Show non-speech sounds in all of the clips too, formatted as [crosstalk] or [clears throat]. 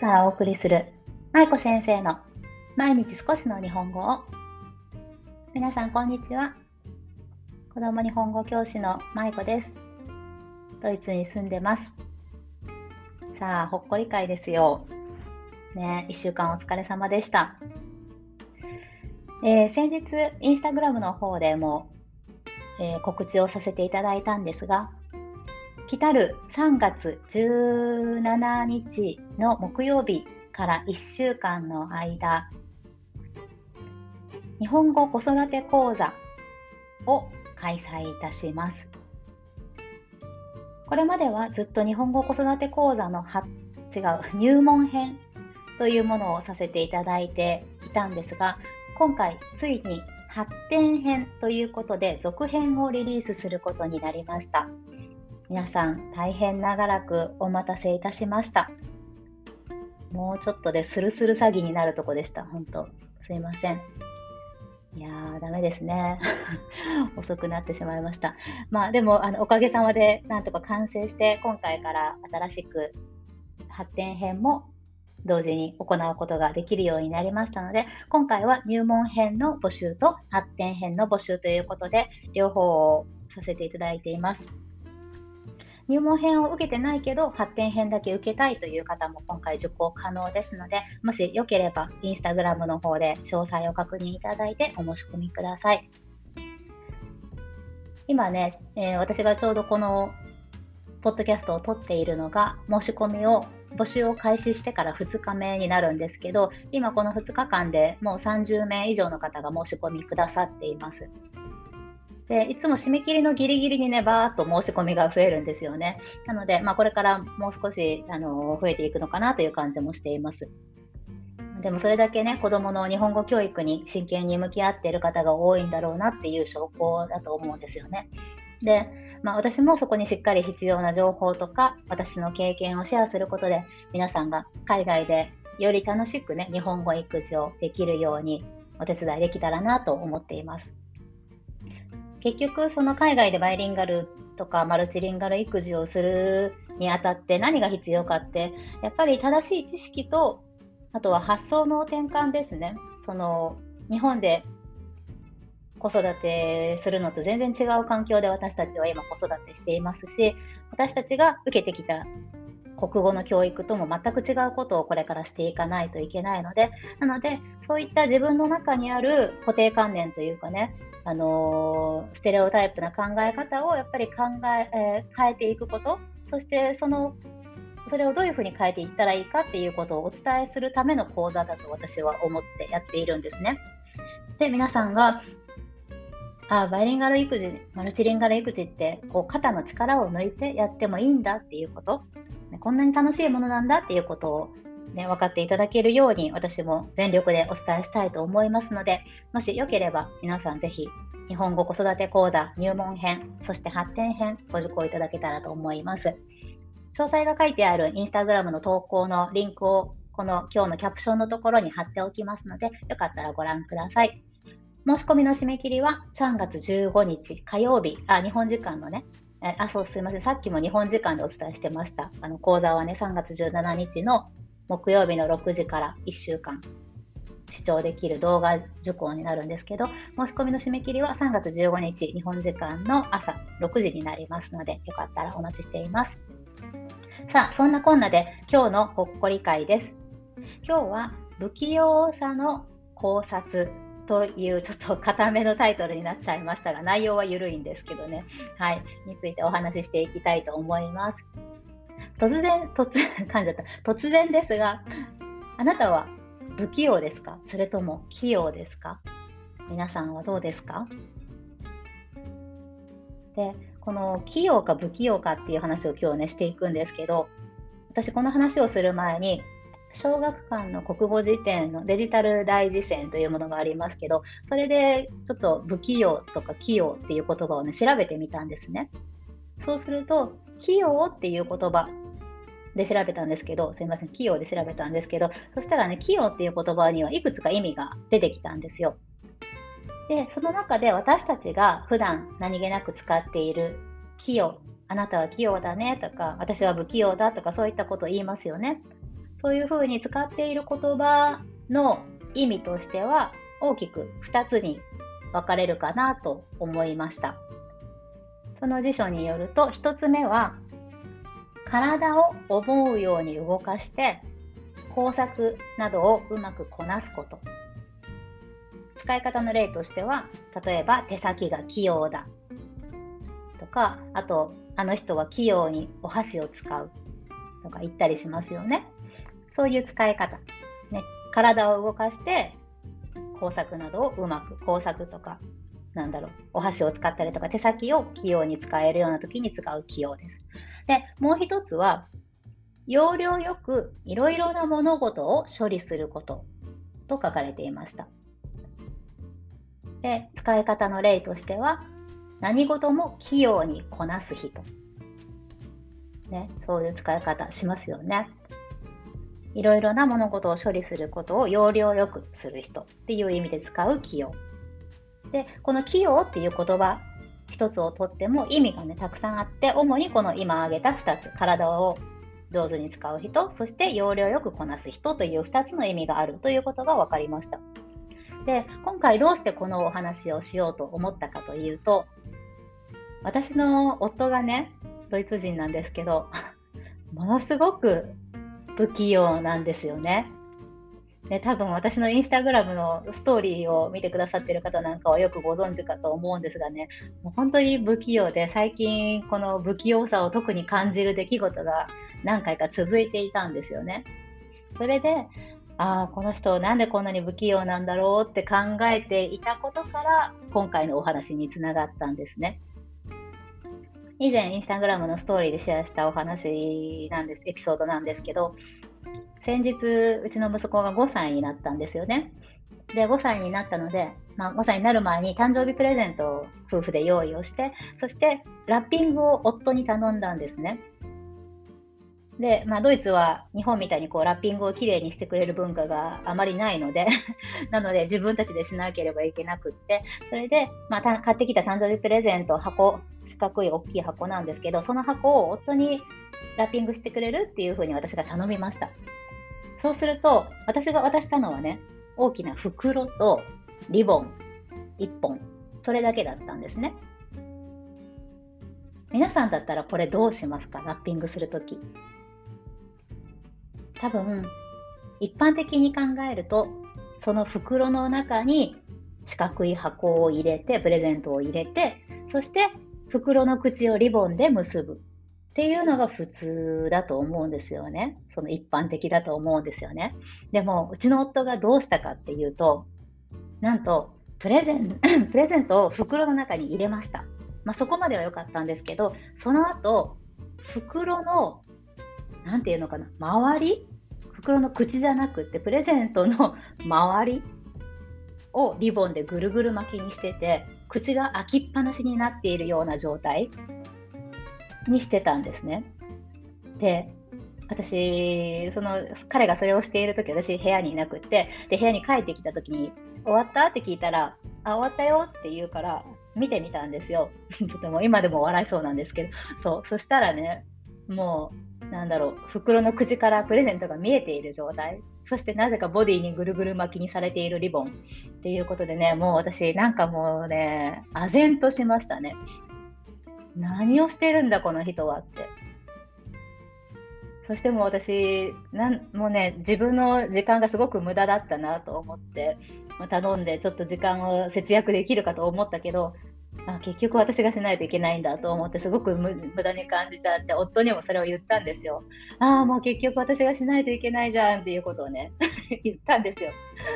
からお送りする舞子先生の毎日少しの日本語を。皆さんこんにちは。子供日本語教師の舞子です。ドイツに住んでます。さあほっこり会ですよ。ね1週間お疲れ様でした、えー、先日インスタグラムの方でも、えー、告知をさせていただいたんですが来たる3月17日の木曜日から1週間の間、日本語子育て講座を開催いたします。これまではずっと日本語子育て講座の違う入門編というものをさせていただいていたんですが、今回ついに発展編ということで続編をリリースすることになりました。皆さん大変長らくお待たせいたしました。もうちょっとでスルスル詐欺になるとこでした。本当すいません。いやー、ダメですね。[laughs] 遅くなってしまいました。まあでも、あのおかげさまでなんとか完成して、今回から新しく発展編も同時に行うことができるようになりましたので、今回は入門編の募集と発展編の募集ということで、両方をさせていただいています。入門編を受けてないけど発展編だけ受けたいという方も今回受講可能ですのでもしよければインスタグラムの方で詳細を確認いただいてお申し込みください。今ね、えー、私がちょうどこのポッドキャストを撮っているのが申し込みを募集を開始してから2日目になるんですけど今この2日間でもう30名以上の方が申し込みくださっています。で、いつも締め切りのギリギリにね、バーっと申し込みが増えるんですよね。なので、まあ、これからもう少し、あの、増えていくのかなという感じもしています。でもそれだけね、子供の日本語教育に真剣に向き合っている方が多いんだろうなっていう証拠だと思うんですよね。で、まあ、私もそこにしっかり必要な情報とか、私の経験をシェアすることで、皆さんが海外でより楽しくね、日本語育児をできるようにお手伝いできたらなと思っています。結局その海外でバイリンガルとかマルチリンガル育児をするにあたって何が必要かってやっぱり正しい知識とあとは発想の転換ですね。その日本で子育てするのと全然違う環境で私たちは今子育てしていますし私たちが受けてきた国語の教育とも全く違うことをこれからしていかないといけないので、なので、そういった自分の中にある固定観念というかね、あの、ステレオタイプな考え方をやっぱり考ええー、変えていくこと、そしてそのそれをどういうふうに変えていったらいいかっていうことをお伝えするための講座だと私は思ってやっているんですね。で、皆さんが、あバイリンガル育児、マルチリンガル育児ってこう肩の力を抜いてやってもいいんだっていうこと、こんなに楽しいものなんだっていうことを、ね、分かっていただけるように私も全力でお伝えしたいと思いますので、もしよければ皆さんぜひ日本語子育て講座入門編、そして発展編ご受講いただけたらと思います。詳細が書いてあるインスタグラムの投稿のリンクをこの今日のキャプションのところに貼っておきますので、よかったらご覧ください。申し込みの締め切りは3月15日火曜日、あ、日本時間のね、あ、そう、すいません。さっきも日本時間でお伝えしてました。あの、講座はね、3月17日の木曜日の6時から1週間視聴できる動画受講になるんですけど、申し込みの締め切りは3月15日、日本時間の朝6時になりますので、よかったらお待ちしています。さあ、そんなこんなで今日のほっこり会です。今日は不器用さの考察というちょっと固めのタイトルになっちゃいましたが、内容は緩いんですけどね、はい、についてお話ししていきたいと思います。突然、突然、[laughs] 噛んじゃった。突然ですが、あなたは不器用ですか？それとも器用ですか？皆さんはどうですか？で、この器用か不器用かっていう話を今日ねしていくんですけど、私この話をする前に小学館の国語辞典のデジタル大辞典というものがありますけど、それでちょっと不器用とか器用っていう言葉をね、調べてみたんですね。そうすると、器用っていう言葉で調べたんですけど、すいません、器用で調べたんですけど、そしたらね、器用っていう言葉にはいくつか意味が出てきたんですよ。で、その中で私たちが普段何気なく使っている器用、あなたは器用だねとか、私は不器用だとか、そういったことを言いますよね。そういうふうに使っている言葉の意味としては大きく2つに分かれるかなと思いました。その辞書によると1つ目は体を思うように動かして工作などをうまくこなすこと。使い方の例としては例えば手先が器用だ。とかあとあの人は器用にお箸を使う。とか言ったりしますよね。そういう使い方、ね、体を動かして工作などをうまく工作とかなんだろうお箸を使ったりとか手先を器用に使えるような時に使う器用です。でもう一つは要領よくいろいろな物事を処理することと書かれていました。で使い方の例としては何事も器用にこなす人、ね、そういう使い方しますよね。いろいろな物事を処理することを要領よくする人っていう意味で使う器用。で、この器用っていう言葉一つをとっても意味がね、たくさんあって、主にこの今挙げた2つ、体を上手に使う人、そして要領よくこなす人という2つの意味があるということが分かりました。で、今回どうしてこのお話をしようと思ったかというと、私の夫がね、ドイツ人なんですけど、[laughs] ものすごく不器用なんですよね。で多分私のインスタグラムのストーリーを見てくださってる方なんかはよくご存知かと思うんですがね、もう本当に不器用で、最近この不器用さを特に感じる出来事が何回か続いていたんですよね。それで、ああ、この人なんでこんなに不器用なんだろうって考えていたことから今回のお話につながったんですね。以前インスタグラムのストーリーでシェアしたお話なんです、エピソードなんですけど、先日うちの息子が5歳になったんですよね。で、5歳になったので、まあ、5歳になる前に誕生日プレゼントを夫婦で用意をして、そしてラッピングを夫に頼んだんですね。で、まあ、ドイツは日本みたいにこうラッピングをきれいにしてくれる文化があまりないので [laughs] なので自分たちでしなければいけなくって、それで、まあ、買ってきた誕生日プレゼント箱四角い大きい箱なんですけど、その箱を夫にラッピングしてくれるっていうふうに私が頼みました。そうすると、私が渡したのはね、大きな袋とリボン1本、それだけだったんですね。皆さんだったらこれどうしますか？ラッピングするとき。多分、一般的に考えると、その袋の中に四角い箱を入れて、プレゼントを入れて、そして袋の口をリボンで結ぶっていうのが普通だと思うんですよね。その一般的だと思うんですよね。でも、うちの夫がどうしたかっていうと、なんと、プレゼン [clears throat] プレゼントを袋の中に入れました。まあ、そこまでは良かったんですけど、その後、袋の、なんていうのかな、周り？袋の口じゃなくて、プレゼントの周り？をリボンでぐるぐる巻きにしてて、口が開きっぱなしになっているような状態にしてたんですね。で、私、その彼がそれをしているとき、私部屋にいなくって、で、部屋に帰ってきたときに、終わった？って聞いたら、あ、終わったよって言うから、見てみたんですよ。[laughs] とても今でも笑いそうなんですけど、そう、そしたらね、もう、なんだろう、袋の口からプレゼントが見えている状態。そしてなぜかボディにぐるぐる巻きにされているリボンっていうことでね、もう私なんかもうね、唖然としましたね。何をしてるんだこの人はって。そしてもう私なんもうね自分の時間がすごく無駄だったなと思って頼んでちょっと時間を節約できるかと思ったけどあ結局私がしないといけないんだと思ってすごく無駄に感じちゃって夫にもそれを言ったんですよ。ああもう結局私がしないといけないじゃんっていうことをね [laughs] 言ったんですよ。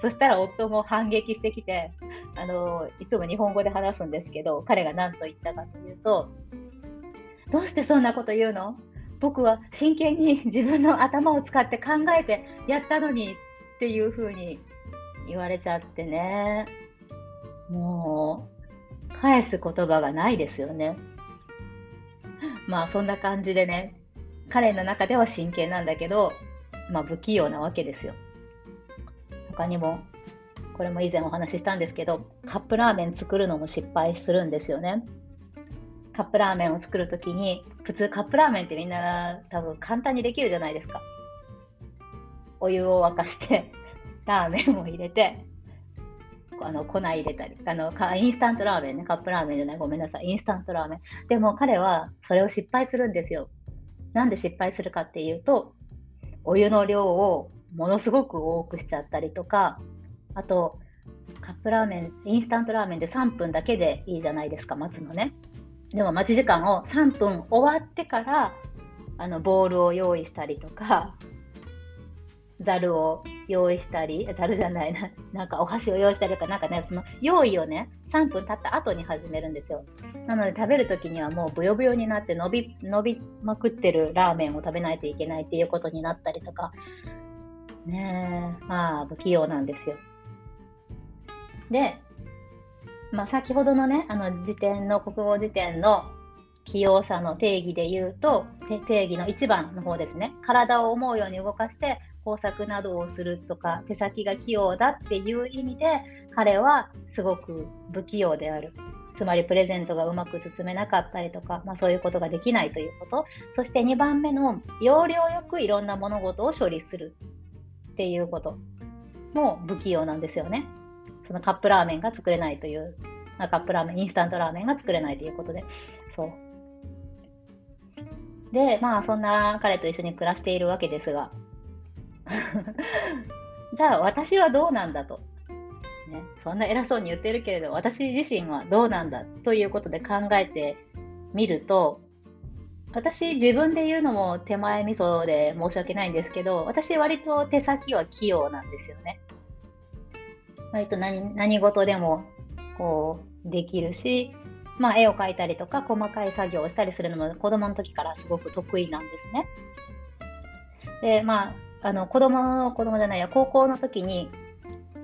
そしたら夫も反撃してきてあのいつも日本語で話すんですけど彼が何と言ったかというと「どうしてそんなこと言うの？僕は真剣に自分の頭を使って考えてやったのに」っていうふうに言われちゃってねもう返す言葉がないですよね。[laughs] まあそんな感じでね、彼の中では真剣なんだけど、まあ不器用なわけですよ。他にも、これも以前お話ししたんですけど、カップラーメン作るのも失敗するんですよね。カップラーメンを作るときに、普通カップラーメンってみんな多分簡単にできるじゃないですか。お湯を沸かしてラーメンを入れてあの粉入れたりあのインスタントラーメンねカップラーメンじゃないごめんなさいインスタントラーメン。でも彼はそれを失敗するんですよ。なんで失敗するかっていうとお湯の量をものすごく多くしちゃったりとかあとカップラーメンインスタントラーメンで3分だけでいいじゃないですか待つのね。でも待ち時間を3分終わってからあのボールを用意したりとかざるを用意したり、ざるじゃないな、[laughs] なんかお箸を用意したりとか、なんかね、その用意をね、3分経った後に始めるんですよ。なので食べるときにはもうブヨブヨになって伸び、伸びまくってるラーメンを食べないといけないっていうことになったりとか、ねえ、まあ不器用なんですよ。で、まあ先ほどのね、あの辞典の、国語辞典の器用さの定義で言うと、定義の1番の方ですね。体を思うように動かして工作などをするとか手先が器用だっていう意味で彼はすごく不器用である。つまりプレゼントがうまく進めなかったりとか、まあ、そういうことができないということ。そして2番目の要領よくいろんな物事を処理するっていうことも不器用なんですよね。そのカップラーメンが作れないという、カップラーメンインスタントラーメンが作れないということで。そう。でまあそんな彼と一緒に暮らしているわけですが [laughs] じゃあ私はどうなんだと、ね、そんな偉そうに言ってるけれど私自身はどうなんだということで考えてみると私自分で言うのも手前味噌で申し訳ないんですけど私割と手先は器用なんですよね。割と何何事でもこうできるし、まあ、絵を描いたりとか細かい作業をしたりするのも子供の時からすごく得意なんですね。でまああの子供子供じゃないや高校の時に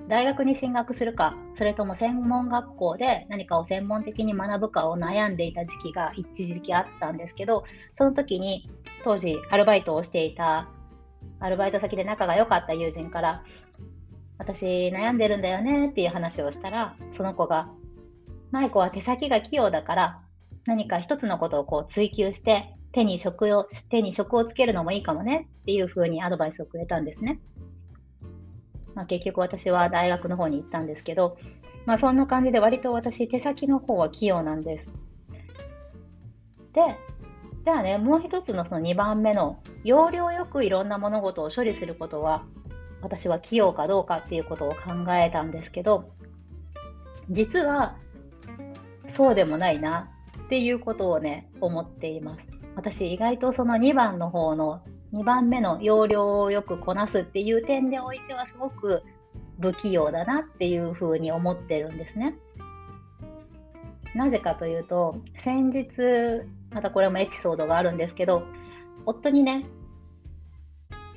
大学に進学するかそれとも専門学校で何かを専門的に学ぶかを悩んでいた時期が一時期あったんですけどその時に当時アルバイトをしていたアルバイト先で仲が良かった友人から私悩んでるんだよねっていう話をしたらその子が舞子は手先が器用だから何か一つのことをこう追求して手に職を手に職をつけるのもいいかもねっていうふうにアドバイスをくれたんですね。まあ、結局私は大学の方に行ったんですけど、まあ、そんな感じで割と私手先の方は器用なんです。でじゃあねもう一つのその2番目の要領よくいろんな物事を処理することは私は器用かどうかっていうことを考えたんですけど実はそうでもないなっていうことをね思っています。私意外とその2番の方の2番目の要領をよくこなすっていう点でおいてはすごく不器用だなっていうふうに思ってるんですね。なぜかというと先日またこれもエピソードがあるんですけど夫にね、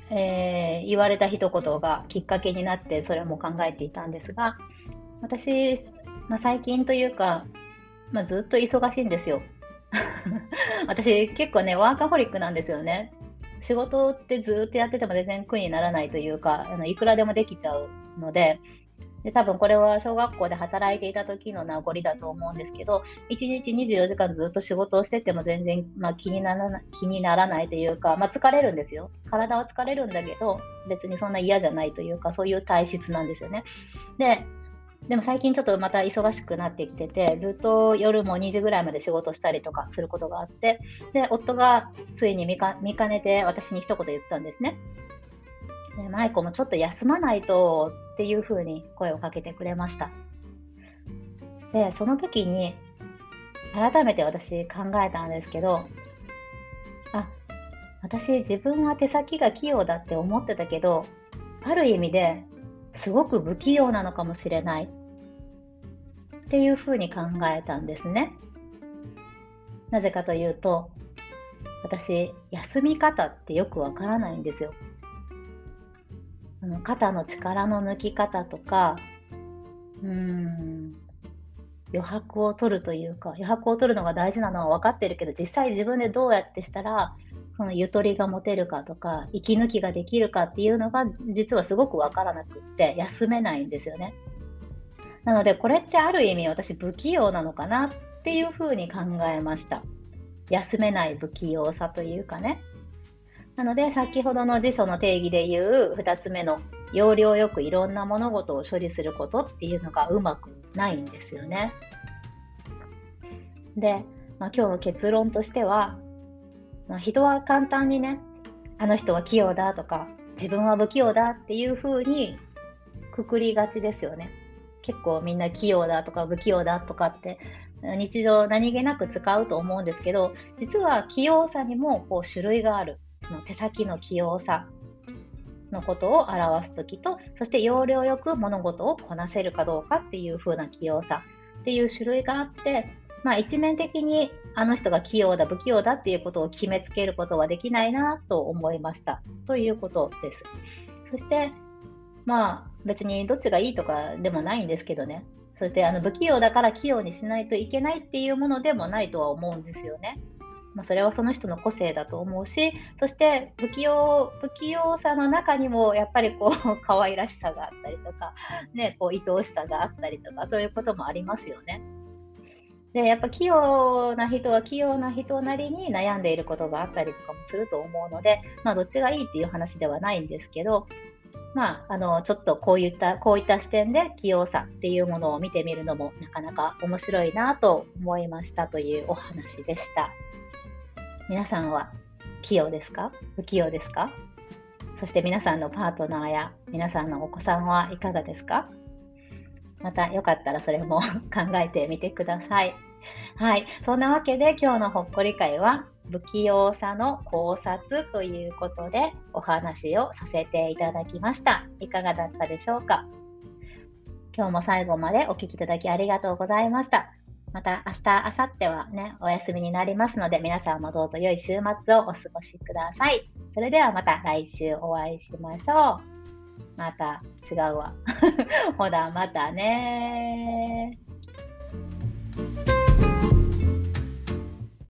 えー、言われた一言がきっかけになってそれも考えていたんですが私、まあ、最近というか、まあ、ずっと忙しいんですよ。[laughs] 私結構ねワーカホリックなんですよね。仕事ってずっとやってても全然苦にならないというかあのいくらでもできちゃうのでで多分これは小学校で働いていた時の名残だと思うんですけど1日24時間ずっと仕事をしてても全然、まあ、気にならな気にならないというか、まあ、疲れるんですよ。体は疲れるんだけど別にそんな嫌じゃないというかそういう体質なんですよね。ででも最近ちょっとまた忙しくなってきてて、ずっと夜も2時ぐらいまで仕事したりとかすることがあって、で、夫がついに見かねて私に一言言ったんですね。でマイコもちょっと休まないとっていうふうに声をかけてくれました。で、その時に改めて私考えたんですけど、あ、私自分は手先が器用だって思ってたけど、ある意味ですごく不器用なのかもしれないっていうふうに考えたんですね。なぜかというと私休み方ってよくわからないんですよ。肩の力の抜き方とかうん余白を取るというか余白を取るのが大事なのは分かってるけど実際自分でどうやってしたらそのゆとりが持てるかとか息抜きができるかっていうのが実はすごく分からなくって休めないんですよね。なのでこれってある意味私不器用なのかなっていうふうに考えました。休めない不器用さというかね。なので先ほどの辞書の定義で言う2つ目の要領よくいろんな物事を処理することっていうのがうまくないんですよね。で、まあ、今日の結論としては、まあ、人は簡単にねあの人は器用だとか自分は不器用だっていうふうにくくりがちですよね。結構みんな器用だとか不器用だとかって日常何気なく使うと思うんですけど実は器用さにもこう種類があるその手先の器用さのことを表す時とそして要領よく物事をこなせるかどうかっていう風な器用さっていう種類があってまあ、一面的にあの人が器用だ、不器用だっていうことを決めつけることはできないなと思いましたということです。そして、まあ、別にどっちがいいとかでもないんですけどね。そしてあの不器用だから器用にしないといけないっていうものでもないとは思うんですよね。まあ、それはその人の個性だと思うし、そして不器用不器用さの中にもやっぱりこう [laughs] 可愛らしさがあったりとか、ね、こう愛おしさがあったりとか、そういうこともありますよね。でやっぱ器用な人は器用な人なりに悩んでいることがあったりとかもすると思うので、まあ、どっちがいいっていう話ではないんですけど、まあ、あのちょっとこういったこういった視点で器用さっていうものを見てみるのもなかなか面白いなと思いましたというお話でした。皆さんは器用ですか？不器用ですか？そして皆さんのパートナーや皆さんのお子さんはいかがですか？またよかったらそれも [laughs] 考えてみてください。はい、そんなわけで今日のほっこり会は不器用さの考察ということでお話をさせていただきました。いかがだったでしょうか？今日も最後までお聴きいただきありがとうございました。また明日、明後日はね、お休みになりますので、皆さんもどうぞ良い週末をお過ごしください。それではまた来週お会いしましょう。また違うわ。[laughs] ほら、またね